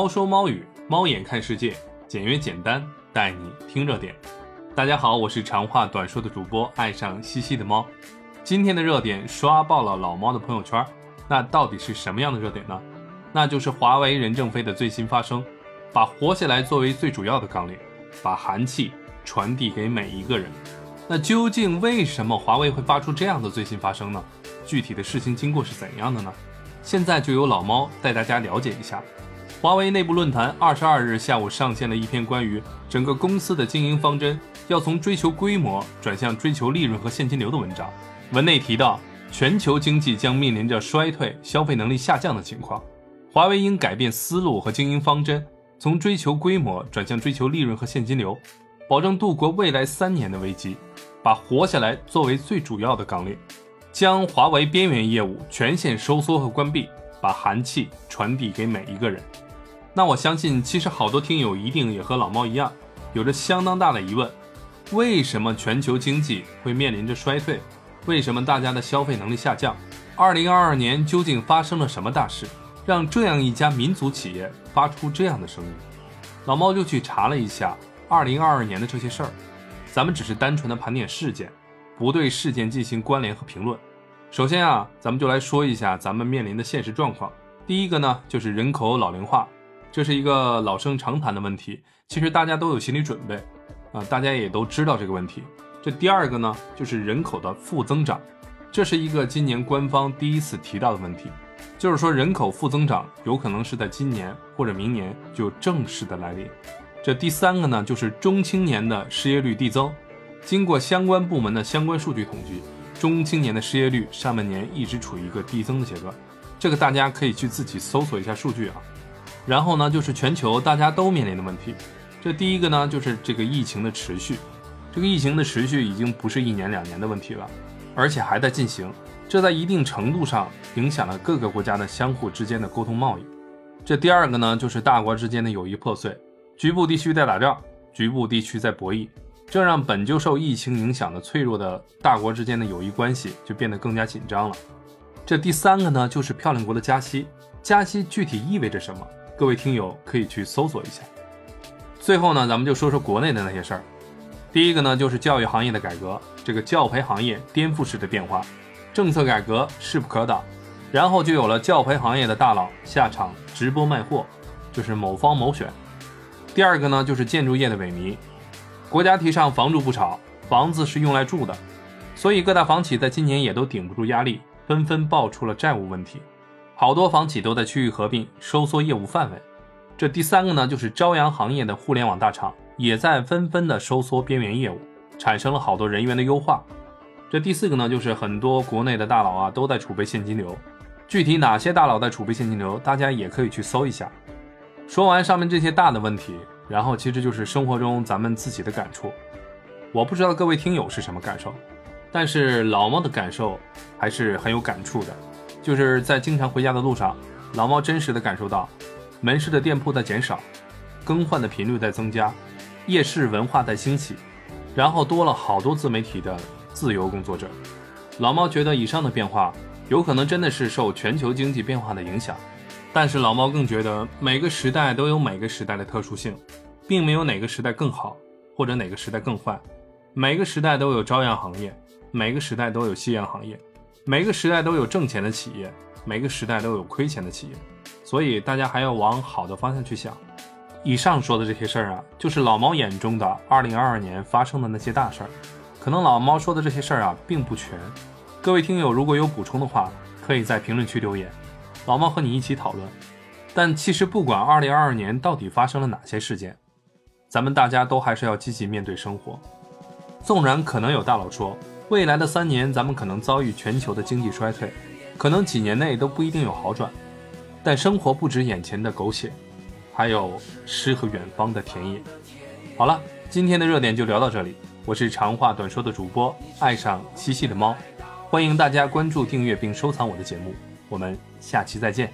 猫说猫语，猫眼看世界，简约简单，带你听热点。大家好，我是长话短说的主播，爱上西西的猫。今天的热点刷爆了老猫的朋友圈，那到底是什么样的热点呢？那就是华为任正非的最新发声，把活下来作为最主要的纲领，把寒气传递给每一个人。那究竟为什么华为会发出这样的最新发声呢？具体的事情经过是怎样的呢？现在就由老猫带大家了解一下。华为内部论坛二十二日下午上线了一篇关于整个公司的经营方针要从追求规模转向追求利润和现金流的文章。文内提到，全球经济将面临着衰退、消费能力下降的情况，华为应改变思路和经营方针，从追求规模转向追求利润和现金流，保证度过未来三年的危机，把活下来作为最主要的纲领。将华为边缘业务全线收缩和关闭，把寒气传递给每一个人。那我相信，其实好多听友一定也和老猫一样，有着相当大的疑问：为什么全球经济会面临着衰退？为什么大家的消费能力下降？二零二二年究竟发生了什么大事，让这样一家民族企业发出这样的声音？老猫就去查了一下二零二二年的这些事儿，咱们只是单纯的盘点事件。不对事件进行关联和评论。首先啊，咱们就来说一下咱们面临的现实状况。第一个呢，就是人口老龄化，这是一个老生常谈的问题，其实大家都有心理准备啊，大家也都知道这个问题。这第二个呢，就是人口的负增长，这是一个今年官方第一次提到的问题，就是说人口负增长有可能是在今年或者明年就正式的来临。这第三个呢，就是中青年的失业率递增。经过相关部门的相关数据统计，中青年的失业率上半年一直处于一个递增的阶段，这个大家可以去自己搜索一下数据啊。然后呢，就是全球大家都面临的问题，这第一个呢就是这个疫情的持续，这个疫情的持续已经不是一年两年的问题了，而且还在进行，这在一定程度上影响了各个国家的相互之间的沟通贸易。这第二个呢就是大国之间的友谊破碎，局部地区在打仗，局部地区在博弈。这让本就受疫情影响的脆弱的大国之间的友谊关系就变得更加紧张了。这第三个呢，就是漂亮国的加息。加息具体意味着什么？各位听友可以去搜索一下。最后呢，咱们就说说国内的那些事儿。第一个呢，就是教育行业的改革，这个教培行业颠覆式的变化，政策改革势不可挡。然后就有了教培行业的大佬下场直播卖货，就是某方某选。第二个呢，就是建筑业的萎靡。国家提倡房住不炒，房子是用来住的，所以各大房企在今年也都顶不住压力，纷纷爆出了债务问题。好多房企都在区域合并，收缩业务范围。这第三个呢，就是朝阳行业的互联网大厂也在纷纷的收缩边缘业务，产生了好多人员的优化。这第四个呢，就是很多国内的大佬啊都在储备现金流。具体哪些大佬在储备现金流，大家也可以去搜一下。说完上面这些大的问题。然后其实就是生活中咱们自己的感触，我不知道各位听友是什么感受，但是老猫的感受还是很有感触的。就是在经常回家的路上，老猫真实的感受到，门市的店铺在减少，更换的频率在增加，夜市文化在兴起，然后多了好多自媒体的自由工作者。老猫觉得以上的变化有可能真的是受全球经济变化的影响。但是老猫更觉得每个时代都有每个时代的特殊性，并没有哪个时代更好或者哪个时代更坏，每个时代都有朝阳行业，每个时代都有夕阳行业，每个时代都有挣钱的企业，每个时代都有亏钱的企业，所以大家还要往好的方向去想。以上说的这些事儿啊，就是老猫眼中的2022年发生的那些大事儿，可能老猫说的这些事儿啊并不全，各位听友如果有补充的话，可以在评论区留言。老猫和你一起讨论，但其实不管二零二二年到底发生了哪些事件，咱们大家都还是要积极面对生活。纵然可能有大佬说，未来的三年咱们可能遭遇全球的经济衰退，可能几年内都不一定有好转，但生活不止眼前的苟且，还有诗和远方的田野。好了，今天的热点就聊到这里，我是长话短说的主播爱上嬉戏的猫，欢迎大家关注、订阅并收藏我的节目。我们下期再见。